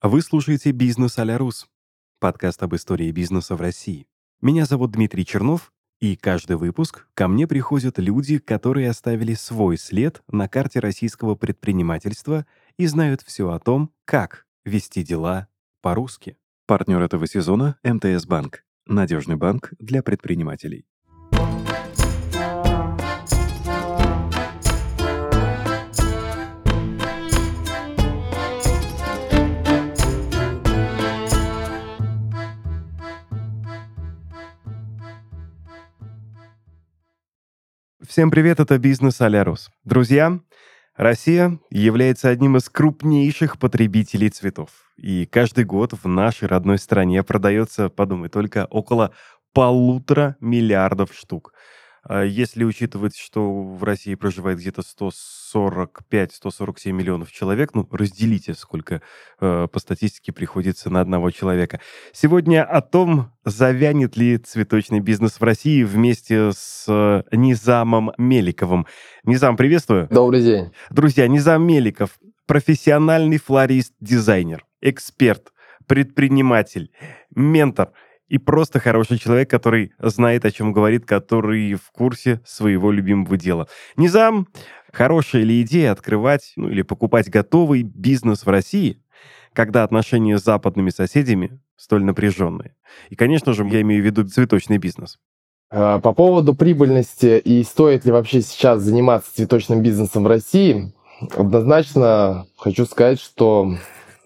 Вы слушаете «Бизнес а-ля Рус» — подкаст об истории бизнеса в России. Меня зовут Дмитрий Чернов, и каждый выпуск ко мне приходят люди, которые оставили свой след на карте российского предпринимательства и знают все о том, как вести дела по-русски. Партнер этого сезона — МТС Банк. Надежный банк для предпринимателей. Всем привет, это «Бизнес а Рус». Друзья, Россия является одним из крупнейших потребителей цветов. И каждый год в нашей родной стране продается, подумай, только около полутора миллиардов штук. А если учитывать, что в России проживает где-то 145-147 миллионов человек, ну, разделите, сколько э, по статистике приходится на одного человека. Сегодня о том, завянет ли цветочный бизнес в России вместе с э, Низамом Меликовым. Низам, приветствую. Добрый день. Друзья, Низам Меликов, профессиональный флорист-дизайнер, эксперт, предприниматель, ментор – и просто хороший человек, который знает, о чем говорит, который в курсе своего любимого дела. Низам, хорошая ли идея открывать ну, или покупать готовый бизнес в России, когда отношения с западными соседями столь напряженные? И, конечно же, я имею в виду цветочный бизнес. А, по поводу прибыльности и стоит ли вообще сейчас заниматься цветочным бизнесом в России, однозначно хочу сказать, что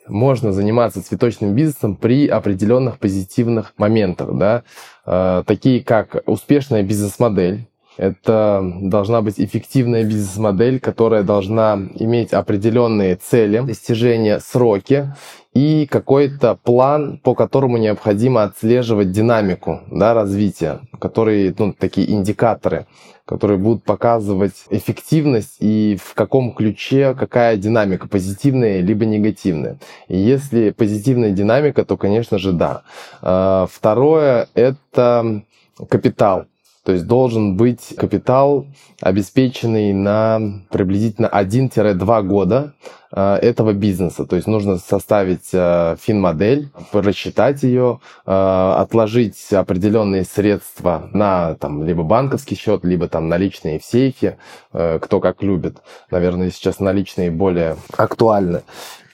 можно заниматься цветочным бизнесом при определенных позитивных моментах, да, э, такие как успешная бизнес-модель, это должна быть эффективная бизнес-модель, которая должна иметь определенные цели, достижения, сроки и какой-то план, по которому необходимо отслеживать динамику да, развития, которые, ну, такие индикаторы, которые будут показывать эффективность и в каком ключе какая динамика, позитивная либо негативная. И если позитивная динамика, то, конечно же, да. А, второе – это капитал. То есть должен быть капитал, обеспеченный на приблизительно 1-2 года э, этого бизнеса. То есть нужно составить э, фин-модель, рассчитать ее, э, отложить определенные средства на там, либо банковский счет, либо там наличные в сейфе, кто как любит. Наверное, сейчас наличные более актуальны.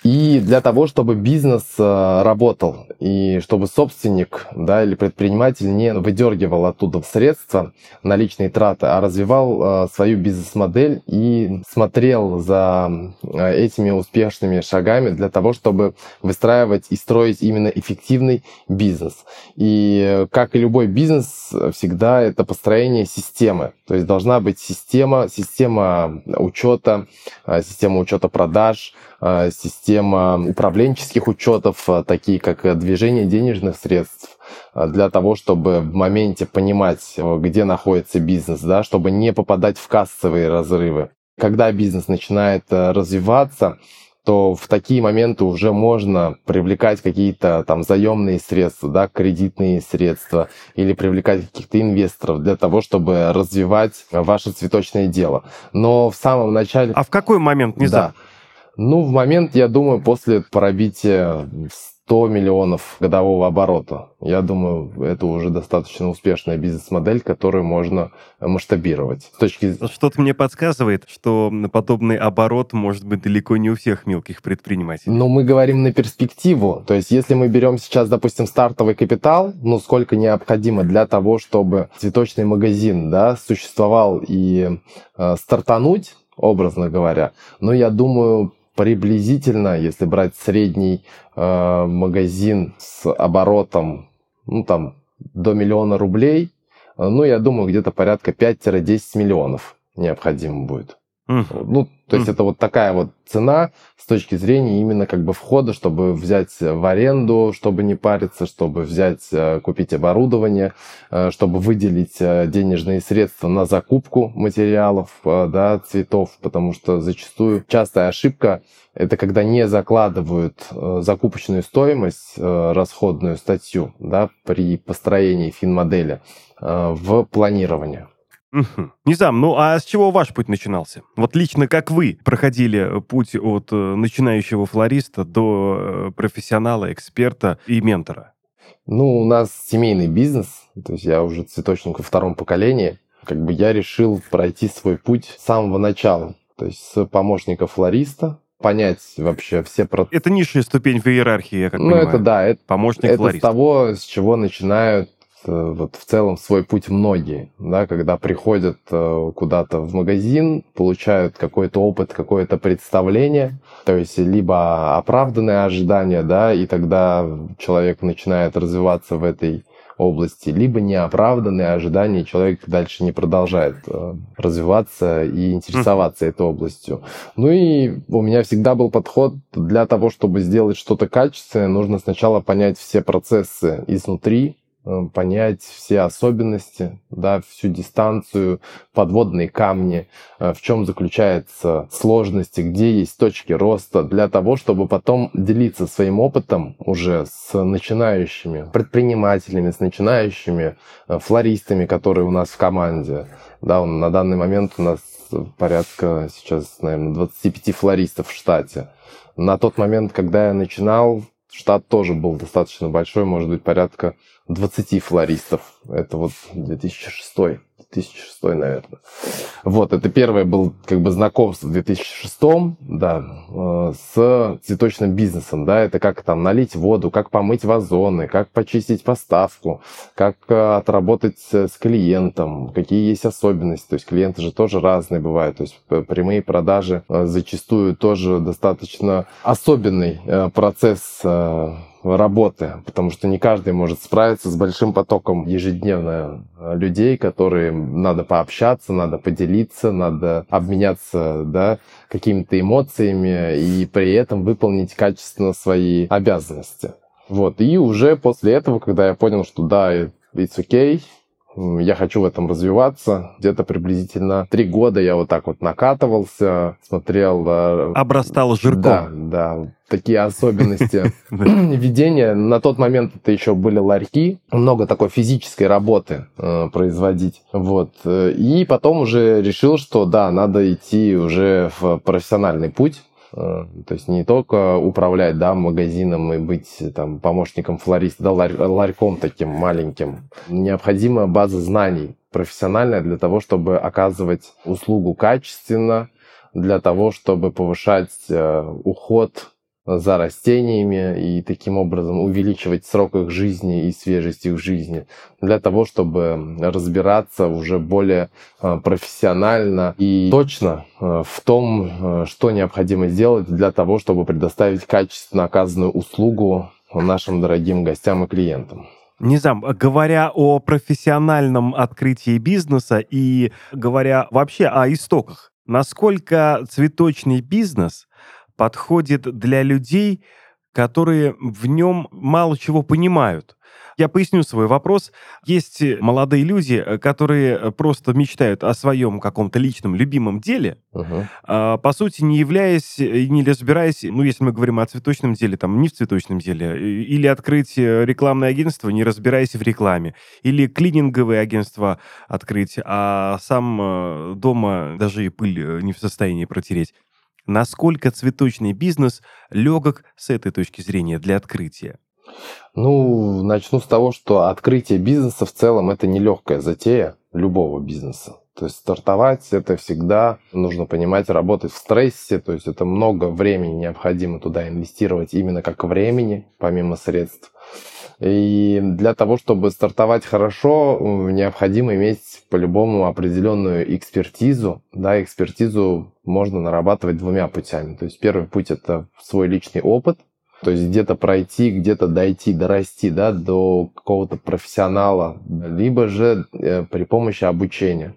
И для того, чтобы бизнес э, работал, и чтобы собственник да, или предприниматель не выдергивал оттуда средства, наличные траты, а развивал э, свою бизнес-модель и смотрел за э, этими успешными шагами для того, чтобы выстраивать и строить именно эффективный бизнес. И как и любой бизнес, всегда это построение системы. То есть должна быть система, система учета, система учета продаж, система система управленческих учетов, э, такие как э, движение денежных средств, э, для того, чтобы в моменте понимать, где находится бизнес, да, чтобы не попадать в кассовые разрывы. Когда бизнес начинает развиваться, то в такие моменты уже можно привлекать какие-то там заемные средства, да, кредитные средства или привлекать каких-то инвесторов для того, чтобы развивать ваше цветочное дело. Но в самом начале... А в какой момент, не да, знаю? Ну, в момент, я думаю, после пробития 100 миллионов годового оборота. Я думаю, это уже достаточно успешная бизнес-модель, которую можно масштабировать. С точки... Что-то мне подсказывает, что подобный оборот может быть далеко не у всех мелких предпринимателей. Но мы говорим на перспективу. То есть, если мы берем сейчас, допустим, стартовый капитал, ну, сколько необходимо для того, чтобы цветочный магазин да, существовал и э, стартануть, образно говоря, ну, я думаю, приблизительно, если брать средний э, магазин с оборотом, ну там до миллиона рублей, э, ну я думаю где-то порядка 5-10 миллионов необходимо будет. Mm. Ну, то есть mm. это вот такая вот цена с точки зрения именно как бы входа, чтобы взять в аренду, чтобы не париться, чтобы взять, э, купить оборудование, э, чтобы выделить э, денежные средства на закупку материалов, да, цветов, потому что зачастую частая ошибка это когда не закладывают закупочную стоимость, расходную статью, да, при построении фин-модели в планирование. Угу. Низам, ну а с чего ваш путь начинался? Вот лично как вы проходили путь от э, начинающего флориста до э, профессионала, эксперта и ментора? Ну, у нас семейный бизнес, то есть я уже цветочник во втором поколении. Как бы я решил пройти свой путь с самого начала, то есть с помощника флориста, понять вообще все процессы. Это низшая ступень в иерархии, я как ну, понимаю. Ну, это да, это, помощник это флориста. с того, с чего начинают Э, вот в целом свой путь многие, да, когда приходят э, куда-то в магазин, получают какой-то опыт, какое-то представление, то есть либо оправданное ожидание, да, и тогда человек начинает развиваться в этой области, либо неоправданные ожидания, и человек дальше не продолжает э, развиваться и интересоваться этой областью. Ну и у меня всегда был подход для того, чтобы сделать что-то качественное, нужно сначала понять все процессы изнутри, Э, понять все особенности, да, всю дистанцию, подводные камни, э, в чем заключается сложности, где есть точки роста, для того, чтобы потом делиться своим опытом уже с начинающими предпринимателями, с начинающими э, флористами, которые у нас в команде. Да, на данный момент у нас порядка сейчас, наверное, 25 флористов в штате. На тот момент, когда я начинал, штат тоже был достаточно большой, может быть, порядка 20 флористов. Это вот 2006 2006, наверное. Вот, это первое был как бы знакомство в 2006, да, э, с цветочным бизнесом, да, это как там налить воду, как помыть вазоны, как почистить поставку, как э, отработать с клиентом, какие есть особенности, то есть клиенты же тоже разные бывают, то есть прямые продажи э, зачастую тоже достаточно особенный процесс работы, потому что не каждый может справиться с большим потоком ежедневно людей, которые надо пообщаться, надо поделиться, надо обменяться да, какими-то эмоциями и при этом выполнить качественно свои обязанности. Вот. И уже после этого, когда я понял, что да, it's okay, я хочу в этом развиваться. Где-то приблизительно три года я вот так вот накатывался, смотрел... Э, Обрастал жирком. Да, да. Такие особенности ведения. На тот момент это еще были ларьки. Много такой физической работы э, производить. Вот. И потом уже решил, что да, надо идти уже в профессиональный путь Э, то есть не только управлять да, магазином и быть там, помощником флориста, да, ларь, ларьком таким маленьким. Необходима база знаний профессиональная для того, чтобы оказывать услугу качественно, для того, чтобы повышать э, уход за растениями и таким образом увеличивать срок их жизни и свежесть их жизни для того, чтобы разбираться уже более э, профессионально и точно э, в том, э, что необходимо сделать для того, чтобы предоставить качественно оказанную услугу нашим дорогим гостям и клиентам. Низам, говоря о профессиональном открытии бизнеса и говоря вообще о истоках, насколько цветочный бизнес подходит для людей, которые в нем мало чего понимают. Я поясню свой вопрос. Есть молодые люди, э, которые э, просто мечтают о своем каком-то личном любимом деле, uh-huh. по сути, не являясь, э, не разбираясь, ну, если мы говорим о цветочном деле, там, не в цветочном деле, или открыть рекламное агентство, не разбираясь в рекламе, или клининговое агентство открыть, а сам дома даже и пыль не в состоянии протереть. Насколько цветочный бизнес легок с этой точки зрения для открытия? Ну, начну с того, что открытие бизнеса в целом это нелегкая затея любого бизнеса. То есть стартовать это всегда нужно понимать, работать в стрессе, то есть это много времени необходимо туда инвестировать именно как времени, помимо средств. И для того, чтобы стартовать хорошо, необходимо иметь по-любому определенную экспертизу. Да, экспертизу можно нарабатывать двумя путями. То есть первый путь это свой личный опыт, то есть где-то пройти, где-то дойти, дорасти да, до какого-то профессионала, либо же э, при помощи обучения.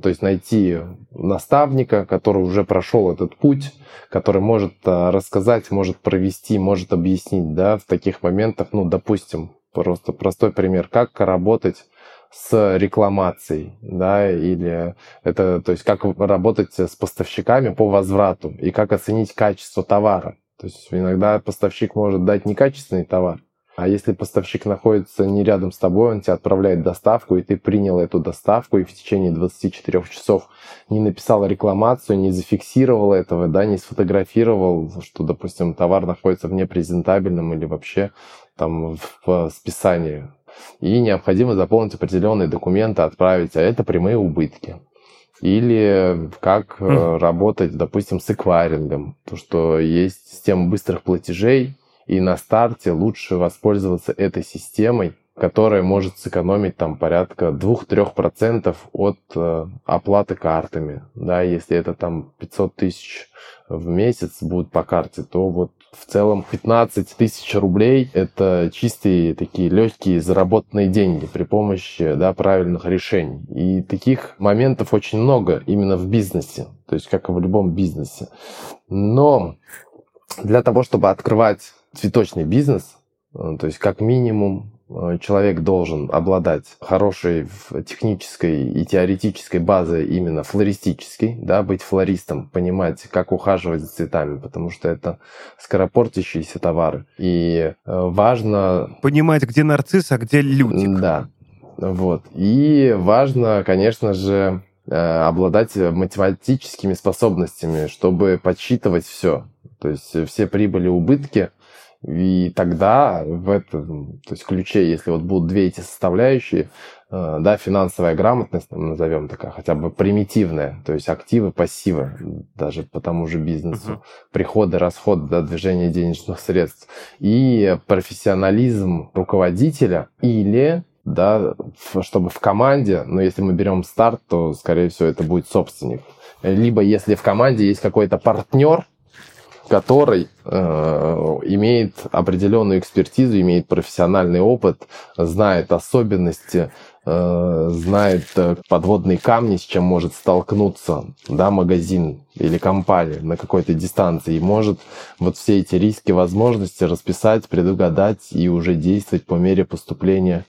То есть найти наставника, который уже прошел этот путь, который может э, рассказать, может провести, может объяснить, да, в таких моментах, ну, допустим, просто простой пример, как работать с рекламацией, да, или это, то есть как работать с поставщиками по возврату и как оценить качество товара. То есть иногда поставщик может дать некачественный товар, А если поставщик находится не рядом с тобой, он тебе отправляет доставку, и ты принял эту доставку, и в течение 24 часов не написал рекламацию, не зафиксировал этого, да, не сфотографировал, что, допустим, товар находится в непрезентабельном или вообще там в списании. И необходимо заполнить определенные документы, отправить, а это прямые убытки или как mm. работать, допустим, с эквайрингом, то что есть система быстрых платежей, и на старте лучше воспользоваться этой системой, которая может сэкономить там порядка 2-3% от э, оплаты картами. Да, если это там 500 тысяч в месяц будет по карте, то вот в целом 15 тысяч рублей – это чистые такие легкие заработанные деньги при помощи да, правильных решений. И таких моментов очень много именно в бизнесе, то есть как и в любом бизнесе. Но для того, чтобы открывать цветочный бизнес, э, то есть как минимум э, человек должен обладать хорошей технической и теоретической базой именно флористической, да, быть флористом, понимать, как ухаживать за цветами, потому что это скоропортящиеся товары. И э, важно... Понимать, где нарцисс, а где лютик. Да, вот. И важно, конечно же, обладать математическими способностями, чтобы подсчитывать все. То есть все прибыли, убытки – и тогда в этом, то есть ключе, если вот будут две эти составляющие, э, да, финансовая грамотность, назовем такая, хотя бы примитивная, то есть активы, пассивы, даже по тому же бизнесу, uh-huh. приходы, расходы, да, движение денежных средств, и профессионализм руководителя или да, чтобы в команде, но если мы берем старт, то, скорее всего, это будет собственник. Либо если в команде есть какой-то партнер, который э, имеет определенную экспертизу, имеет профессиональный опыт, знает особенности, э, знает э, подводные камни, с чем может столкнуться да, магазин или компания на какой-то дистанции, и может вот все эти риски, возможности расписать, предугадать и уже действовать по мере поступления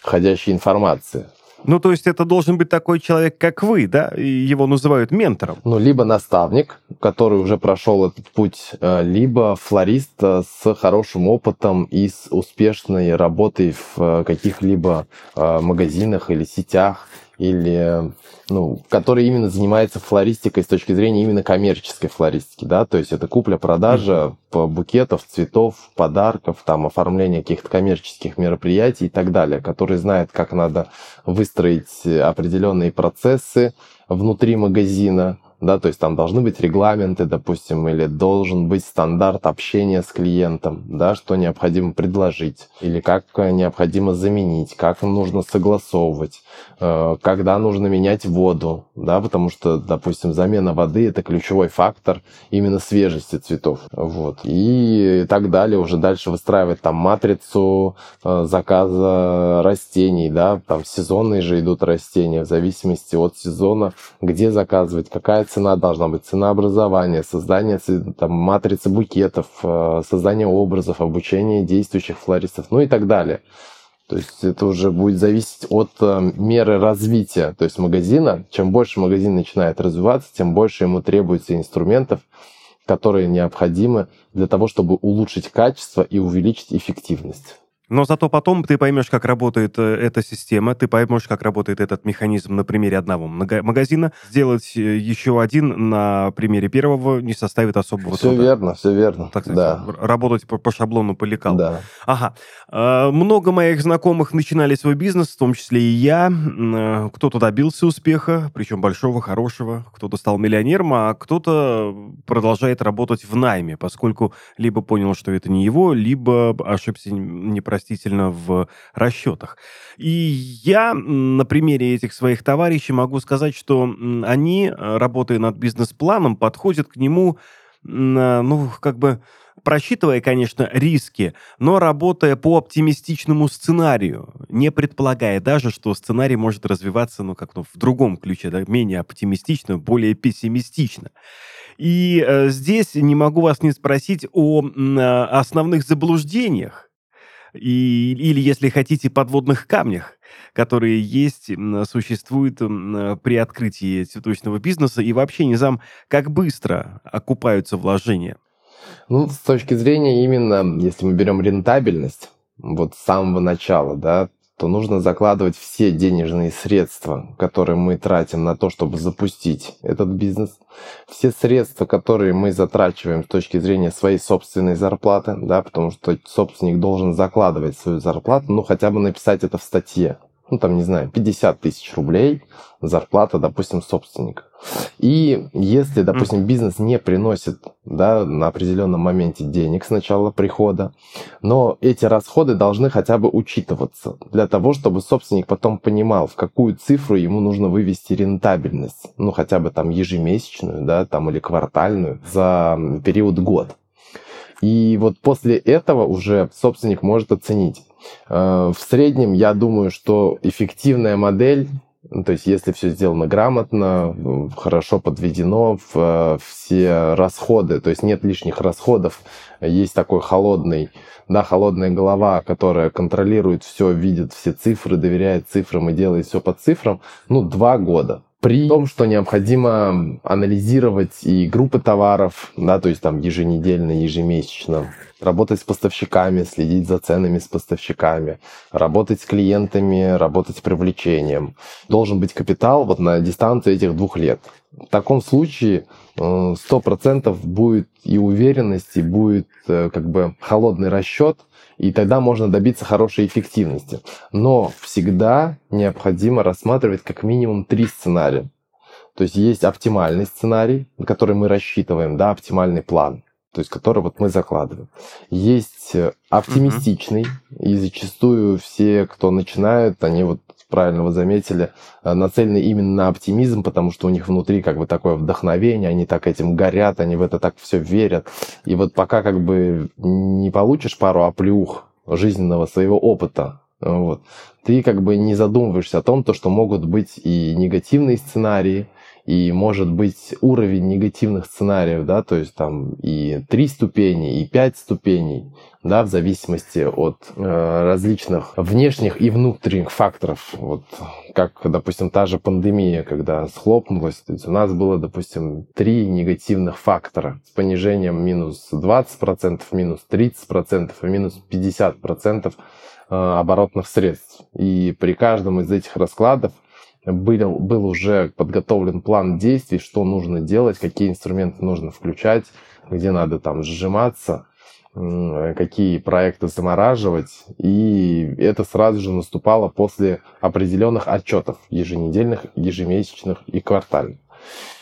входящей информации. Ну, то есть это должен быть такой человек, как вы, да? Его называют ментором. Ну, либо наставник, который уже прошел этот путь, э, либо флорист э, с хорошим опытом и с успешной работой в э, каких-либо магазинах или сетях, или ну, который именно занимается флористикой с точки зрения именно коммерческой флористики, да, то есть это купля-продажа mm-hmm. букетов, цветов, подарков, там, оформление каких-то коммерческих мероприятий и так далее, который знает, как надо выстроить определенные процессы внутри магазина, да, то есть там должны быть регламенты, допустим, или должен быть стандарт общения с клиентом, да, что необходимо предложить, или как необходимо заменить, как нужно согласовывать, э, когда нужно менять воду, да, потому что, допустим, замена воды это ключевой фактор именно свежести цветов, вот, и так далее, уже дальше выстраивать там матрицу э, заказа растений, да, там сезонные же идут растения, в зависимости от сезона, где заказывать, какая цена должна быть, ценообразование, создание там, матрицы букетов, э, создание образов, обучение действующих флористов, ну и так далее. То есть это уже будет зависеть от э, меры развития, то есть магазина. Чем больше магазин начинает развиваться, тем больше ему требуется инструментов, которые необходимы для того, чтобы улучшить качество и увеличить эффективность. Но зато потом ты поймешь, как работает э, эта система, ты поймешь, как работает этот механизм на примере одного магазина. Сделать э, еще один на примере первого не составит особого все труда. Все верно, все верно. Так сказать, да. работать по, по шаблону по лекалу. Да. Ага. А, много моих знакомых начинали свой бизнес, в том числе и я. Э, кто-то добился успеха, причем большого, хорошего. Кто-то стал миллионером, а кто-то продолжает работать в найме, поскольку либо понял, что это не его, либо ошибся непростительно непростительно в расчетах. И я на примере этих своих товарищей могу сказать, что они, работая над бизнес-планом, подходят к нему, ну, как бы просчитывая, конечно, риски, но работая по оптимистичному сценарию, не предполагая даже, что сценарий может развиваться, ну, как ну, в другом ключе, да, менее оптимистично, более пессимистично. И э, здесь не могу вас не спросить о э, основных заблуждениях, и, или, если хотите, подводных камнях, которые есть, существуют при открытии цветочного бизнеса, и вообще не знаю, как быстро окупаются вложения. Ну, с точки зрения именно, если мы берем рентабельность, вот с самого начала, да, то нужно закладывать все денежные средства, которые мы тратим на то, чтобы запустить этот бизнес, все средства, которые мы затрачиваем с точки зрения своей собственной зарплаты, да, потому что собственник должен закладывать свою зарплату, ну хотя бы написать это в статье, ну там, не знаю, 50 тысяч рублей зарплата, допустим, собственника. И если, допустим, бизнес не приносит да, на определенном моменте денег с начала прихода, но эти расходы должны хотя бы учитываться для того, чтобы собственник потом понимал, в какую цифру ему нужно вывести рентабельность, ну хотя бы там ежемесячную, да, там или квартальную за период год. И вот после этого уже собственник может оценить, в среднем, я думаю, что эффективная модель ну, то есть, если все сделано грамотно, хорошо подведено, э, все расходы, то есть нет лишних расходов, есть такой холодный, да, холодная голова, которая контролирует все, видит все цифры, доверяет цифрам и делает все по цифрам, ну, два года. При том, что необходимо анализировать и группы товаров, да, то есть там еженедельно, ежемесячно, работать с поставщиками, следить за ценами с поставщиками, работать с клиентами, работать с привлечением. Должен быть капитал вот на дистанции этих двух лет. В таком случае э, сто процентов будет и уверенность, и будет э, как бы холодный расчет, и тогда можно добиться хорошей эффективности. Но всегда необходимо рассматривать как минимум три сценария. То есть есть оптимальный сценарий, на который мы рассчитываем, да, оптимальный план то есть который вот мы закладываем. Есть э, оптимистичный, uh-huh. и зачастую все, кто начинают, они вот правильно вы заметили, э, нацелены именно на оптимизм, потому что у них внутри как бы такое вдохновение, они так этим горят, они в это так все верят. И вот пока как бы не получишь пару оплюх жизненного своего опыта, вот, ты как бы не задумываешься о том, то, что могут быть и негативные сценарии, и может быть уровень негативных сценариев, да, то есть там и три ступени, и пять ступеней, да, в зависимости от э, различных внешних и внутренних факторов. Вот как, допустим, та же пандемия, когда схлопнулась, то есть у нас было, допустим, три негативных фактора с понижением минус 20%, минус 30% и минус 50% э, оборотных средств. И при каждом из этих раскладов был, был уже подготовлен план действий, что нужно делать, какие инструменты нужно включать, где надо там сжиматься, какие проекты замораживать. И это сразу же наступало после определенных отчетов еженедельных, ежемесячных и квартальных.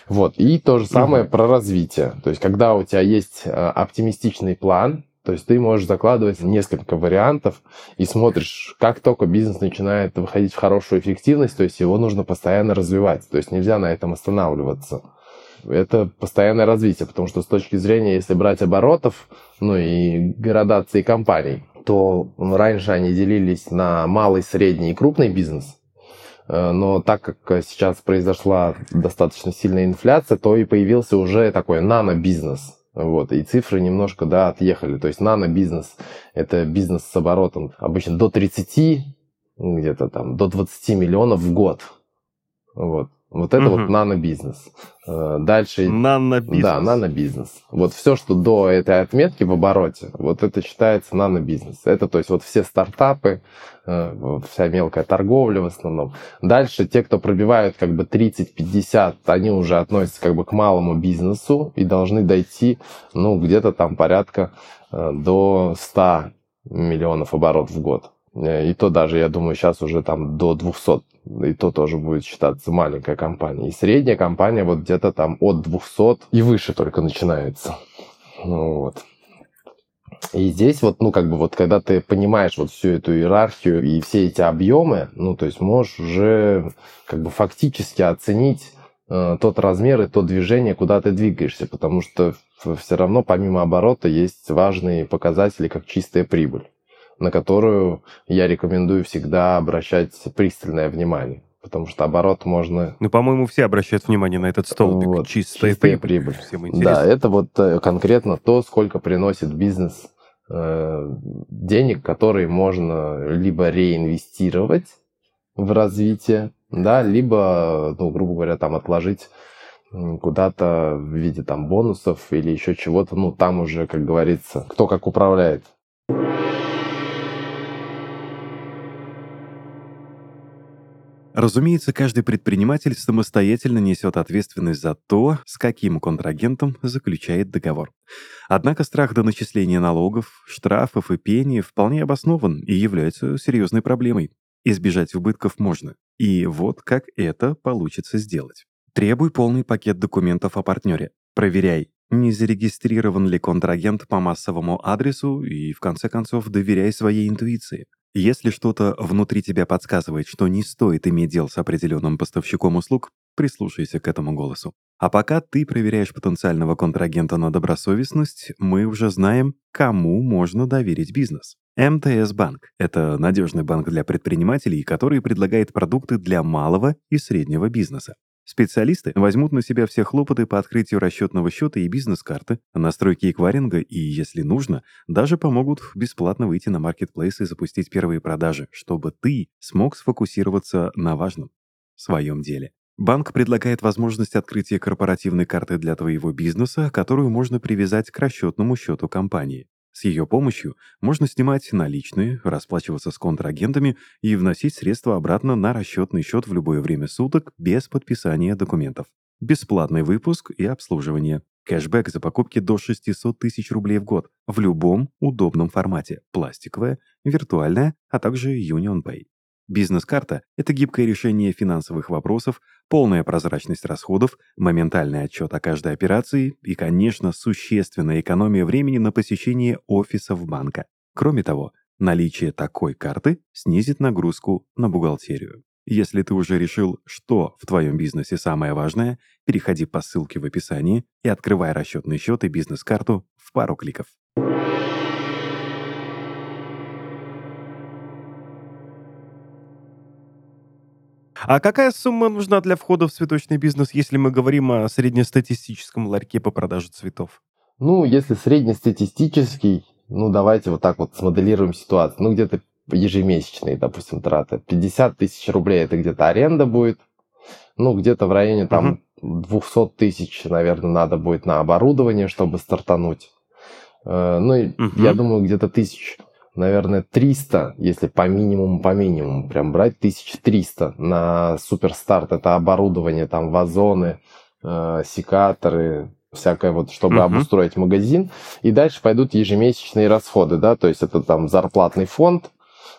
Вот. И то же самое mm-hmm. про развитие. То есть, когда у тебя есть э, оптимистичный план, то есть ты можешь закладывать несколько вариантов и смотришь, как только бизнес начинает выходить в хорошую эффективность, то есть его нужно постоянно развивать. То есть нельзя на этом останавливаться. Это постоянное развитие, потому что с точки зрения, если брать оборотов, ну и градации компаний, то раньше они делились на малый, средний и крупный бизнес. Э, но так как сейчас произошла достаточно сильная инфляция, то и появился уже такой нано-бизнес – вот, и цифры немножко, да, отъехали. То есть нано-бизнес – это бизнес с оборотом обычно до 30, где-то там до 20 миллионов в год. Вот. Вот это угу. вот нано-бизнес. Э, дальше... Нано-бизнес. Да, нано-бизнес. Вот все, что до этой отметки в обороте, вот это считается нано-бизнес. Это, то есть, вот все стартапы, э, вся мелкая торговля в основном. Дальше те, кто пробивают как бы 30-50, они уже относятся как бы к малому бизнесу и должны дойти, ну, где-то там порядка э, до 100 миллионов оборот в год. И то даже, я думаю, сейчас уже там до 200 и то тоже будет считаться маленькая компания. И средняя компания вот где-то там от 200 и выше только начинается. Ну, вот. И здесь вот, ну, как бы вот, когда ты понимаешь вот всю эту иерархию и все эти объемы, ну, то есть можешь уже как бы фактически оценить э, тот размер и то движение, куда ты двигаешься, потому что все равно помимо оборота есть важные показатели, как чистая прибыль на которую я рекомендую всегда обращать пристальное внимание. Потому что оборот можно... Ну, по-моему, все обращают внимание на этот столбик. Вот, чистая, чистая прибыль. прибыль. Да, это вот э, конкретно то, сколько приносит бизнес э, денег, которые можно либо реинвестировать в развитие, да, либо, ну, грубо говоря, там отложить куда-то в виде там бонусов или еще чего-то, ну, там уже, как говорится, кто как управляет. Разумеется, каждый предприниматель самостоятельно несет ответственность за то, с каким контрагентом заключает договор. Однако страх до начисления налогов, штрафов и пени вполне обоснован и является серьезной проблемой. Избежать убытков можно. И вот как это получится сделать. Требуй полный пакет документов о партнере. Проверяй, не зарегистрирован ли контрагент по массовому адресу и, в конце концов, доверяй своей интуиции. Если что-то внутри тебя подсказывает, что не стоит иметь дел с определенным поставщиком услуг, прислушайся к этому голосу. А пока ты проверяешь потенциального контрагента на добросовестность, мы уже знаем, кому можно доверить бизнес. МТС Банк – это надежный банк для предпринимателей, который предлагает продукты для малого и среднего бизнеса. Специалисты возьмут на себя все хлопоты по открытию расчетного счета и бизнес-карты, настройки эквайринга и, если нужно, даже помогут бесплатно выйти на маркетплейс и запустить первые продажи, чтобы ты смог сфокусироваться на важном – своем деле. Банк предлагает возможность открытия корпоративной карты для твоего бизнеса, которую можно привязать к расчетному счету компании. С ее помощью можно снимать наличные, расплачиваться с контрагентами и вносить средства обратно на расчетный счет в любое время суток без подписания документов. Бесплатный выпуск и обслуживание. Кэшбэк за покупки до 600 тысяч рублей в год в любом удобном формате – пластиковая, виртуальная, а также UnionPay. Бизнес-карта – это гибкое решение финансовых вопросов, полная прозрачность расходов, моментальный отчет о каждой операции и, конечно, существенная экономия времени на посещение офисов банка. Кроме того, наличие такой карты снизит нагрузку на бухгалтерию. Если ты уже решил, что в твоем бизнесе самое важное, переходи по ссылке в описании и открывай расчетный счет и бизнес-карту в пару кликов. А какая сумма нужна для входа в цветочный бизнес, если мы говорим о среднестатистическом ларьке по продаже цветов? Ну, если среднестатистический, ну, давайте вот так вот смоделируем ситуацию. Ну, где-то ежемесячные, допустим, траты. 50 тысяч рублей это где-то аренда будет. Ну, где-то в районе там угу. 200 тысяч, наверное, надо будет на оборудование, чтобы стартануть. Э, ну, угу. я думаю, где-то тысяч наверное, 300, если по минимуму, по минимуму, прям брать 1300 на суперстарт. Это оборудование, там вазоны, э, секаторы, всякое вот, чтобы uh-huh. обустроить магазин. И дальше пойдут ежемесячные расходы, да, то есть это там зарплатный фонд,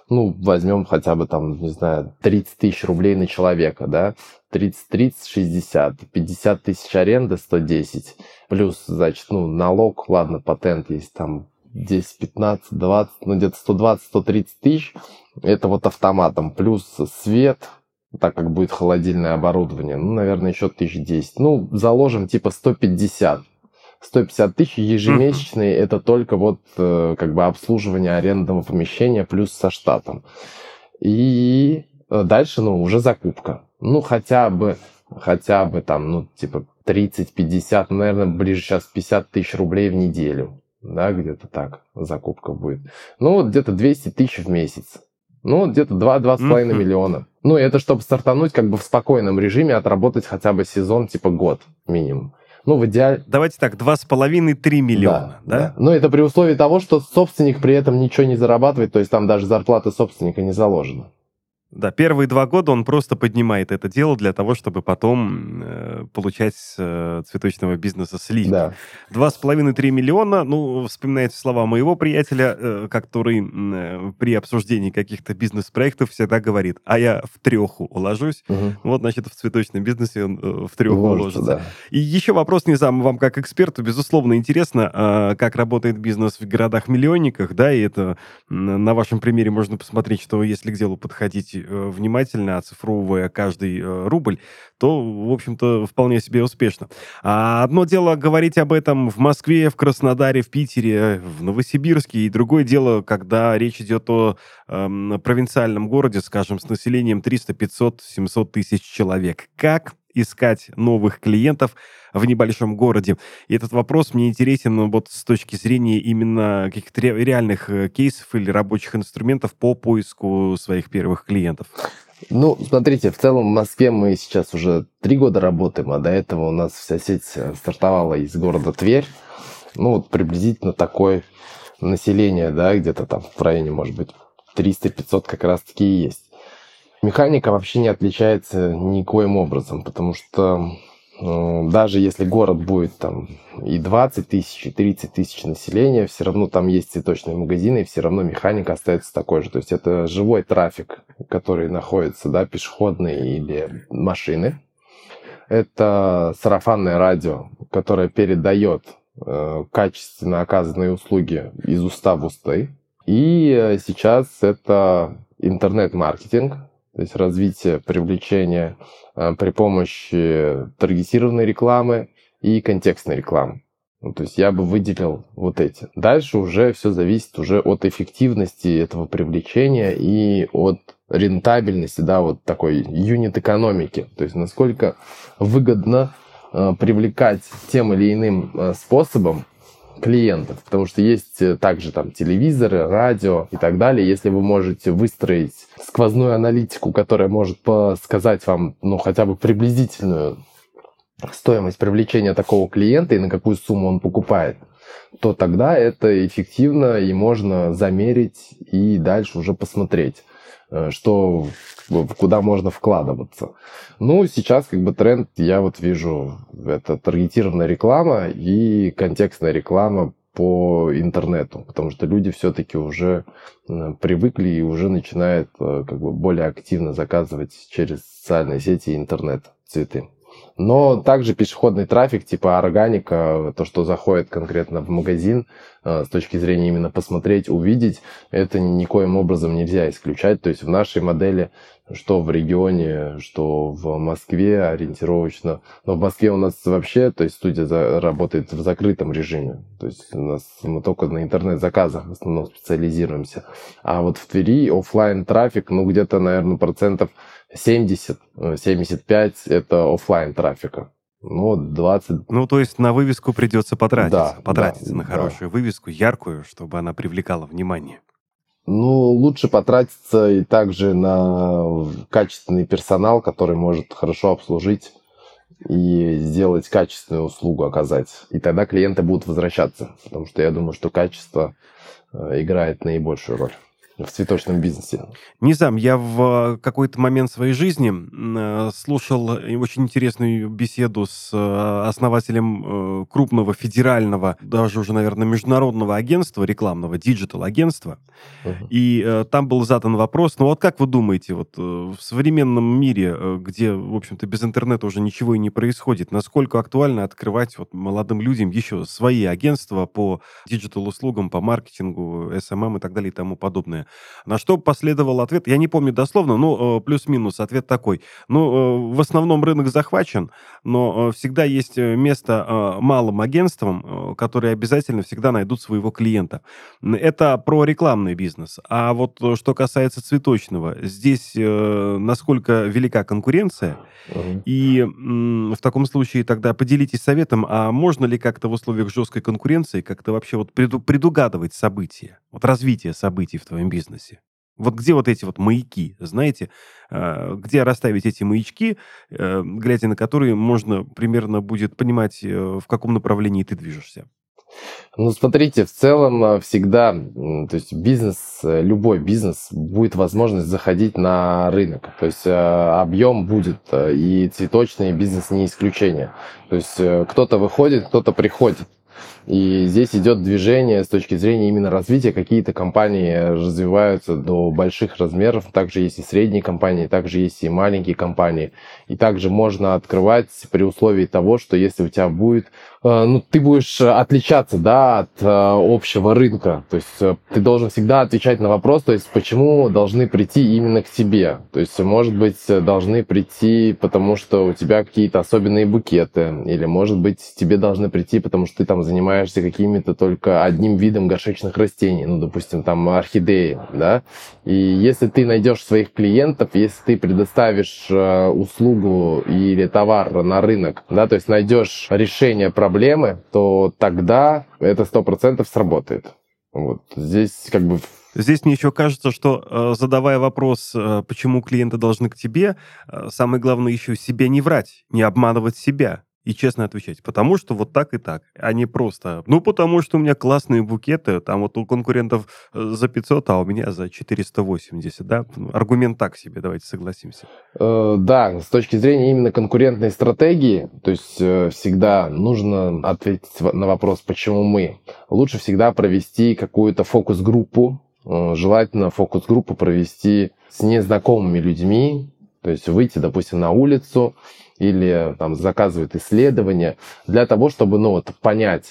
ну, возьмем хотя бы там, не знаю, 30 тысяч рублей на человека, да, 30, 30, 60, 50 тысяч аренды, 110, плюс, значит, ну, налог, ладно, патент есть там 10, 15, 20, ну где-то 120-130 тысяч. Это вот автоматом. Плюс свет, так как будет холодильное оборудование, ну, наверное, еще тысяч 10. Ну, заложим типа 150. 150 тысяч ежемесячные, это только вот э, как бы обслуживание арендного помещения плюс со штатом. И э, дальше, ну, уже закупка. Ну, хотя бы, хотя бы там, ну, типа 30-50, ну, наверное, ближе сейчас 50 тысяч рублей в неделю да, где-то так закупка будет. Ну, вот где-то 200 тысяч в месяц. Ну, где-то 2-2,5 mm-hmm. миллиона. Ну, это чтобы стартануть как бы в спокойном режиме, отработать хотя бы сезон, типа год минимум. Ну, в идеале... Давайте так, 2,5-3 миллиона, да, да? да? Ну, это при условии того, что собственник при этом ничего не зарабатывает, то есть там даже зарплата собственника не заложена. Да, первые два года он просто поднимает это дело для того, чтобы потом э, получать с э, цветочного бизнеса сливки. Да. Два с половиной-три миллиона, ну, вспоминайте слова моего приятеля, э, который э, при обсуждении каких-то бизнес-проектов всегда говорит, а я в треху уложусь. Угу. Вот, значит, в цветочном бизнесе он э, в треху уложится. Да. И еще вопрос, не знаю, вам как эксперту, безусловно, интересно, э, как работает бизнес в городах-миллионниках, да, и это на вашем примере можно посмотреть, что если к делу подходить Э, внимательно, оцифровывая каждый э, рубль, то, в общем-то, вполне себе успешно. А одно дело говорить об этом в Москве, в Краснодаре, в Питере, в Новосибирске, и другое дело, когда речь идет о э, провинциальном городе, скажем, с населением 300, 500, 700 тысяч человек. Как искать новых клиентов в небольшом городе. И этот вопрос мне интересен ну, вот с точки зрения именно каких-то реальных э, кейсов или рабочих инструментов по поиску своих первых клиентов. Ну, смотрите, в целом в Москве мы сейчас уже три года работаем, а до этого у нас вся сеть э, стартовала из города Тверь. Ну, вот приблизительно такое население, да, где-то там в районе, может быть, 300-500 как раз-таки и есть. Механика вообще не отличается никоим образом, потому что ну, даже если город будет там и 20 тысяч, и 30 тысяч населения, все равно там есть цветочные магазины, и все равно механика остается такой же. То есть это живой трафик, который находится, да, пешеходные или машины. Это сарафанное радио, которое передает э, качественно оказанные услуги из уста в усты. И э, сейчас это интернет-маркетинг, то есть развитие привлечения э, при помощи таргетированной рекламы и контекстной рекламы. Ну, то есть я бы выделил вот эти. Дальше уже все зависит уже от эффективности этого привлечения и от рентабельности, да, вот такой юнит экономики. То есть насколько выгодно э, привлекать тем или иным э, способом клиентов, потому что есть э, также там телевизоры, радио и так далее. Если вы можете выстроить сквозную аналитику, которая может сказать вам, ну, хотя бы приблизительную стоимость привлечения такого клиента и на какую сумму он покупает, то тогда это эффективно и можно замерить и дальше уже посмотреть что куда можно вкладываться. Ну, сейчас как бы тренд, я вот вижу, это таргетированная реклама и контекстная реклама по интернету, потому что люди все-таки уже привыкли и уже начинают э, как бы более активно заказывать через социальные сети и интернет цветы. Но также пешеходный трафик, типа органика, то, что заходит конкретно в магазин, э, с точки зрения именно посмотреть, увидеть, это никоим образом нельзя исключать. То есть в нашей модели, что в регионе, что в Москве ориентировочно. Но в Москве у нас вообще, то есть студия работает в закрытом режиме. То есть у нас мы только на интернет-заказах в основном специализируемся. А вот в Твери офлайн трафик, ну где-то, наверное, процентов 70-75 э, это офлайн трафика. Ну, 20... Ну, то есть на вывеску придется потратиться. Да, потратиться да, на хорошую да. вывеску, яркую, чтобы она привлекала внимание. Ну, лучше потратиться и также на качественный персонал, который может хорошо обслужить и сделать качественную услугу оказать. И тогда клиенты будут возвращаться, потому что я думаю, что качество э, играет наибольшую роль в цветочном бизнесе? Не знаю, я в какой-то момент своей жизни э, слушал очень интересную беседу с э, основателем э, крупного федерального, даже уже, наверное, международного агентства рекламного, digital-агентства. Uh-huh. И там был задан вопрос, ну вот как вы думаете, вот в современном мире, где, в общем-то, без интернета уже ничего и не происходит, насколько актуально открывать вот молодым людям еще свои агентства по диджитал-услугам, по маркетингу, SMM и так далее и тому подобное? На что последовал ответ, я не помню дословно, но э, плюс-минус ответ такой. Ну, э, в основном рынок захвачен, но э, всегда есть место малым агентствам, которые обязательно всегда найдут своего клиента. Это про рекламный бизнес. А вот что касается цветочного, здесь насколько велика конкуренция, и в таком случае тогда поделитесь советом, а можно ли как-то в условиях жесткой конкуренции как-то вообще вот преду- предугадывать события, вот развитие событий в твоем бизнесе? Бизнесе. Вот где вот эти вот маяки, знаете, а, где расставить эти маячки, э, глядя на которые можно примерно будет понимать, э, в каком направлении ты движешься? Ну, смотрите, в целом э, всегда, то есть бизнес, любой бизнес будет возможность заходить на рынок. То есть объем будет, и цветочный бизнес не исключение. То есть кто-то выходит, кто-то приходит. И здесь идет движение с точки зрения именно развития. Какие-то компании развиваются до больших размеров. Также есть и средние компании, также есть и маленькие компании. И также можно открывать при условии того, что если у тебя будет ну, ты будешь отличаться, да, от э, общего рынка. То есть э, ты должен всегда отвечать на вопрос, то есть почему должны прийти именно к тебе. То есть, может быть, должны прийти, потому что у тебя какие-то особенные букеты, или, может быть, тебе должны прийти, потому что ты там занимаешься какими-то только одним видом горшечных растений, ну, допустим, там орхидеи, да. И если ты найдешь своих клиентов, если ты предоставишь услугу или товар на рынок, да, то есть найдешь решение проблемы, проблемы, то тогда это сто процентов сработает. Вот здесь как бы Здесь мне еще кажется, что э, задавая вопрос, э, почему клиенты должны к тебе, э, самое главное еще себе не врать, не обманывать себя и честно отвечать. Потому что вот так и так, а не просто, ну, потому что у меня классные букеты, там вот у конкурентов э, за 500, а у меня за 480, да? Аргумент так себе, давайте согласимся. Э, да, с точки зрения именно конкурентной стратегии, то есть э, всегда нужно ответить на вопрос, почему мы. Лучше всегда провести какую-то фокус-группу, желательно фокус-группу провести с незнакомыми людьми, то есть выйти, допустим, на улицу или там заказывать исследования для того, чтобы, ну, вот понять,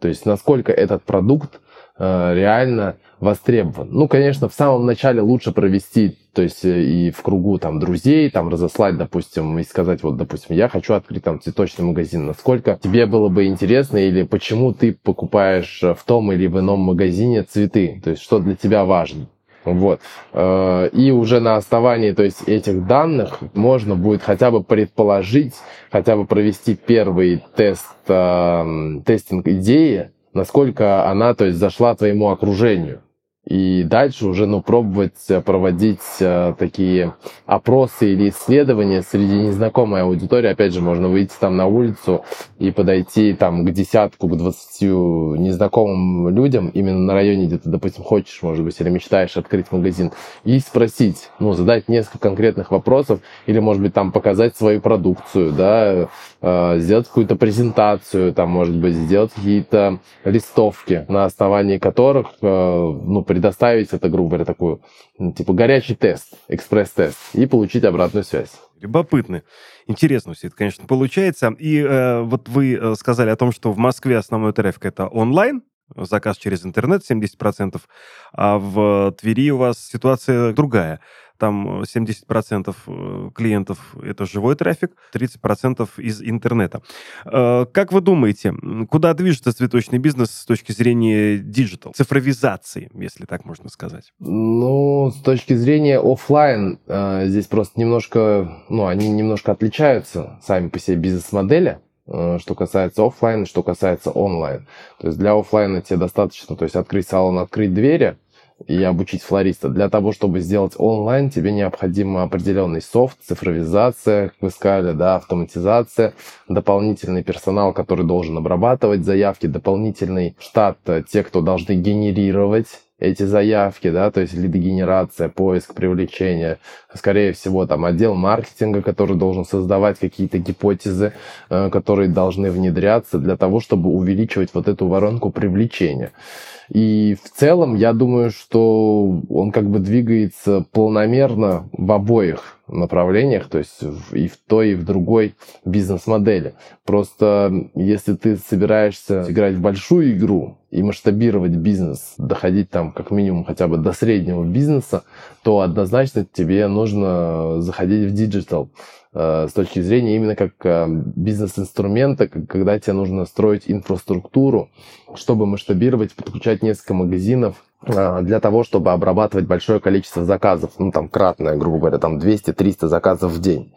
то есть насколько этот продукт э, реально востребован. Ну, конечно, в самом начале лучше провести, то есть э, и в кругу там друзей, там разослать, допустим, и сказать, вот, допустим, я хочу открыть там цветочный магазин. Насколько тебе было бы интересно или почему ты покупаешь в том или в ином магазине цветы? То есть что для тебя важно? Вот. Э, и уже на основании то есть, этих данных можно будет хотя бы предположить, хотя бы провести первый тест, э, тестинг идеи, насколько она то есть, зашла твоему окружению и дальше уже ну, пробовать э, проводить э, такие опросы или исследования среди незнакомой аудитории. Опять же, можно выйти там на улицу и подойти там к десятку, к двадцатью незнакомым людям именно на районе, где ты, допустим, хочешь, может быть, или мечтаешь открыть магазин, и спросить, ну, задать несколько конкретных вопросов, или, может быть, там показать свою продукцию, да, сделать какую-то презентацию, там, может быть, сделать какие-то листовки, на основании которых, э, ну, предоставить это, грубо говоря, такую, ну, типа, горячий тест, экспресс-тест, и получить обратную связь. Любопытно. Интересно все это, конечно, получается. И э, вот вы э, сказали о том, что в Москве основной трафик это онлайн, заказ через интернет 70%, а в Твери у вас ситуация другая там 70% э, э, клиентов — это живой трафик, 30% из интернета. Э, как вы думаете, куда движется цветочный бизнес с точки зрения digital, цифровизации, если так можно сказать? Ну, с точки зрения офлайн здесь просто немножко, ну, они немножко отличаются сами по себе бизнес-модели что касается офлайн, что касается онлайн. То есть для офлайна тебе достаточно, то есть открыть салон, открыть двери, и обучить флориста. Для того, чтобы сделать онлайн, тебе необходим определенный софт, цифровизация, как вы сказали, да, автоматизация, дополнительный персонал, который должен обрабатывать заявки, дополнительный штат, э, те, кто должны генерировать эти заявки, да, то есть лидогенерация, поиск, привлечение, скорее всего, там отдел маркетинга, который должен создавать какие-то гипотезы, э, которые должны внедряться для того, чтобы увеличивать вот эту воронку привлечения. И в целом, я думаю, что он как бы двигается планомерно в обоих направлениях, то есть и в той, и в другой бизнес-модели. Просто если ты собираешься играть в большую игру и масштабировать бизнес, доходить там как минимум хотя бы до среднего бизнеса, то однозначно тебе нужно заходить в digital. Э, с точки зрения именно как э, бизнес-инструмента, когда тебе нужно строить инфраструктуру, чтобы масштабировать, подключать несколько магазинов э, для того, чтобы обрабатывать большое количество заказов, ну там кратное, грубо говоря, там 200-300 заказов в день.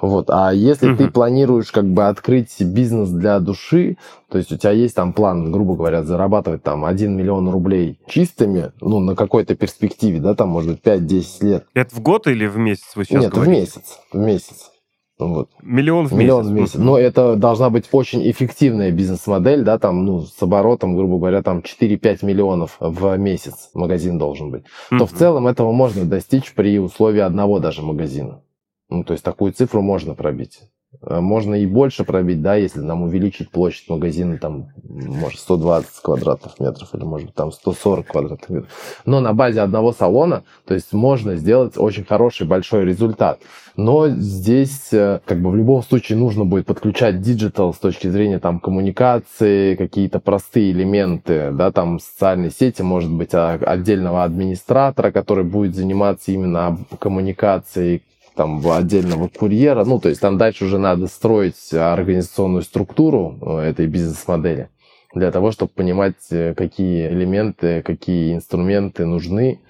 Вот. А если угу. ты планируешь как бы открыть бизнес для души, то есть у тебя есть там план, грубо говоря, зарабатывать там 1 миллион рублей чистыми, ну, на какой-то перспективе, да, там, может быть, 5-10 лет. Это в год или в месяц вы сейчас Нет, говорите? в месяц, в месяц. Вот. Миллион в Миллион месяц. в месяц. Но это должна быть очень эффективная бизнес-модель, да, там, ну, с оборотом, грубо говоря, там 4-5 миллионов в месяц магазин должен быть. Mm-hmm. То в целом этого можно достичь при условии одного даже магазина. Ну, то есть такую цифру можно пробить. Э, можно и больше пробить, да, если нам увеличить площадь магазина, там, может, 120 квадратных метров, или, может, там 140 квадратных метров. Но на базе одного салона, то есть можно сделать очень хороший, большой результат. Но здесь, э, как бы, в любом случае нужно будет подключать digital с точки зрения, там, коммуникации, какие-то простые элементы, да, там, социальной сети, может быть, а, отдельного администратора, который будет заниматься именно коммуникацией, там отдельного курьера. Ну, то есть там дальше уже надо строить организационную структуру э, этой бизнес-модели для того, чтобы понимать, э, какие элементы, какие инструменты нужны.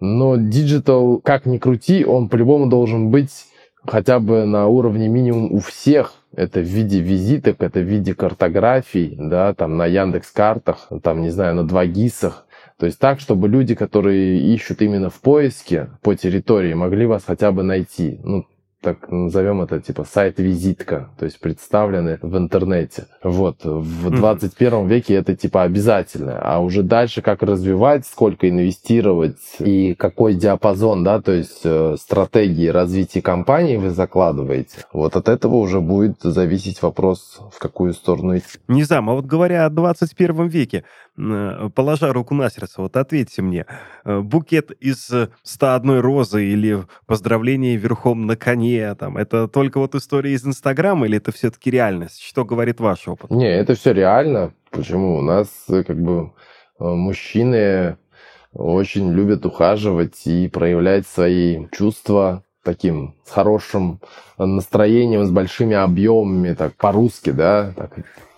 Но digital, как ни крути, он по-любому должен быть хотя бы на уровне минимум у всех. Это в виде визиток, это в виде картографий, да, там на Яндекс картах, там, не знаю, на 2GIS, то есть так, чтобы люди, которые ищут именно в поиске по территории, могли вас хотя бы найти. Ну, так назовем это типа сайт-визитка, то есть представлены в интернете. Вот, в 21 веке это типа обязательно, а уже дальше как развивать, сколько инвестировать и какой диапазон, да, то есть э, стратегии развития компании вы закладываете, вот от этого уже будет зависеть вопрос, в какую сторону идти. Низам, а вот говоря о 21 веке, э, положа руку на сердце, вот ответьте мне, э, букет из 101 розы или поздравление верхом на коне, там, это только вот история из Инстаграма или это все-таки реальность? Что говорит ваш опыт? Не, это все реально. Почему? У нас э, как бы мужчины очень любят ухаживать и проявлять свои чувства таким с хорошим настроением, с большими объемами, так по-русски, да, так,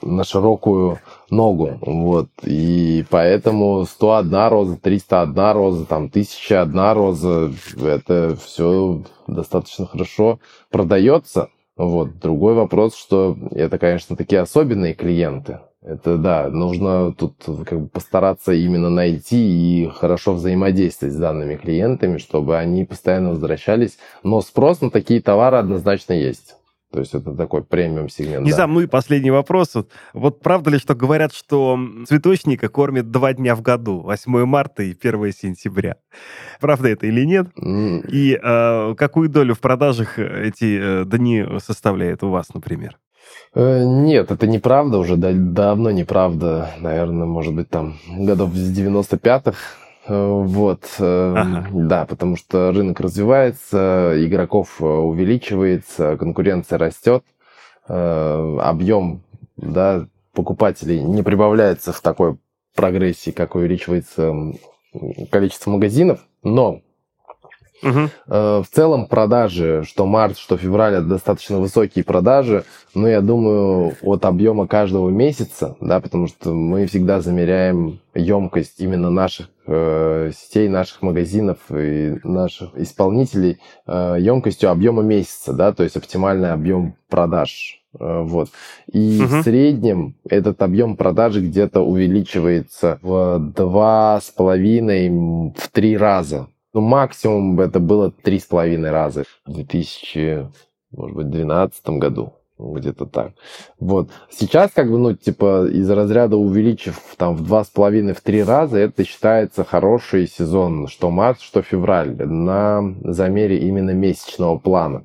на широкую ногу. Вот. И поэтому 101 роза, 301 роза, там 1001 роза, это все достаточно хорошо продается. Вот. Другой вопрос, что это, конечно, такие особенные клиенты. Это да, нужно тут как бы постараться именно найти и хорошо взаимодействовать с данными клиентами, чтобы они постоянно возвращались. Но спрос на такие товары однозначно есть. То есть это такой премиум сегмент. Не да. знаю, ну и последний вопрос. Вот правда ли, что говорят, что цветочника кормят два дня в году, 8 марта и 1 сентября? Правда это или нет? Mm. И э, какую долю в продажах эти э, дни составляют у вас, например? Э, нет, это неправда уже, давно неправда. Наверное, может быть, там годов с 95-х Э, вот, э, ага. да, потому что рынок развивается, игроков э, увеличивается, конкуренция растет, объем да, покупателей не прибавляется в такой прогрессии, как увеличивается количество магазинов, но Угу. В целом продажи, что март, что февраль, это достаточно высокие продажи, но я думаю от объема каждого месяца, да, потому что мы всегда замеряем емкость именно наших э, сетей, наших магазинов и наших исполнителей э, емкостью объема месяца, да, то есть оптимальный объем продаж. Э, вот. И угу. в среднем этот объем продажи где-то увеличивается в два с половиной, в три раза ну, максимум это было три с половиной раза в 2012 году где-то так. Вот. Сейчас, как бы, ну, типа, из разряда увеличив там в два с половиной, в три раза, это считается хороший сезон, что март, что февраль, на замере именно месячного плана.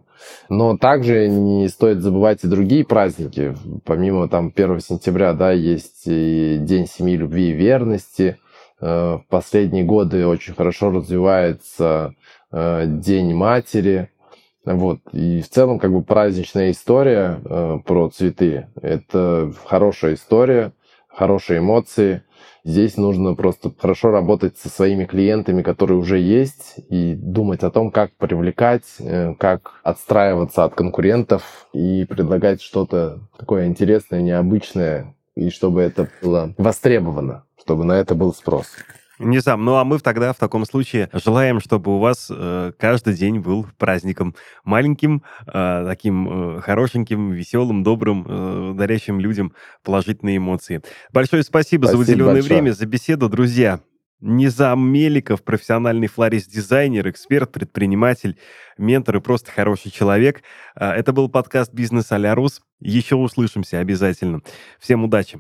Но также не стоит забывать и другие праздники. Помимо там 1 сентября, да, есть и День семьи, любви и верности, в последние годы очень хорошо развивается э, День матери. Вот. И в целом как бы праздничная история э, про цветы. Это хорошая история, хорошие эмоции. Здесь нужно просто хорошо работать со своими клиентами, которые уже есть, и думать о том, как привлекать, как отстраиваться от конкурентов и предлагать что-то такое интересное, необычное, и чтобы это было востребовано чтобы на это был спрос. Не сам. Ну а мы тогда в таком случае желаем, чтобы у вас э, каждый день был праздником маленьким, э, таким э, хорошеньким, веселым, добрым, э, дарящим людям положительные эмоции. Большое спасибо, спасибо за уделенное большое. время, за беседу, друзья. Низам Меликов, профессиональный флорист-дизайнер, эксперт, предприниматель, ментор и просто хороший человек. Э, это был подкаст «Бизнес а Рус». Еще услышимся обязательно. Всем удачи!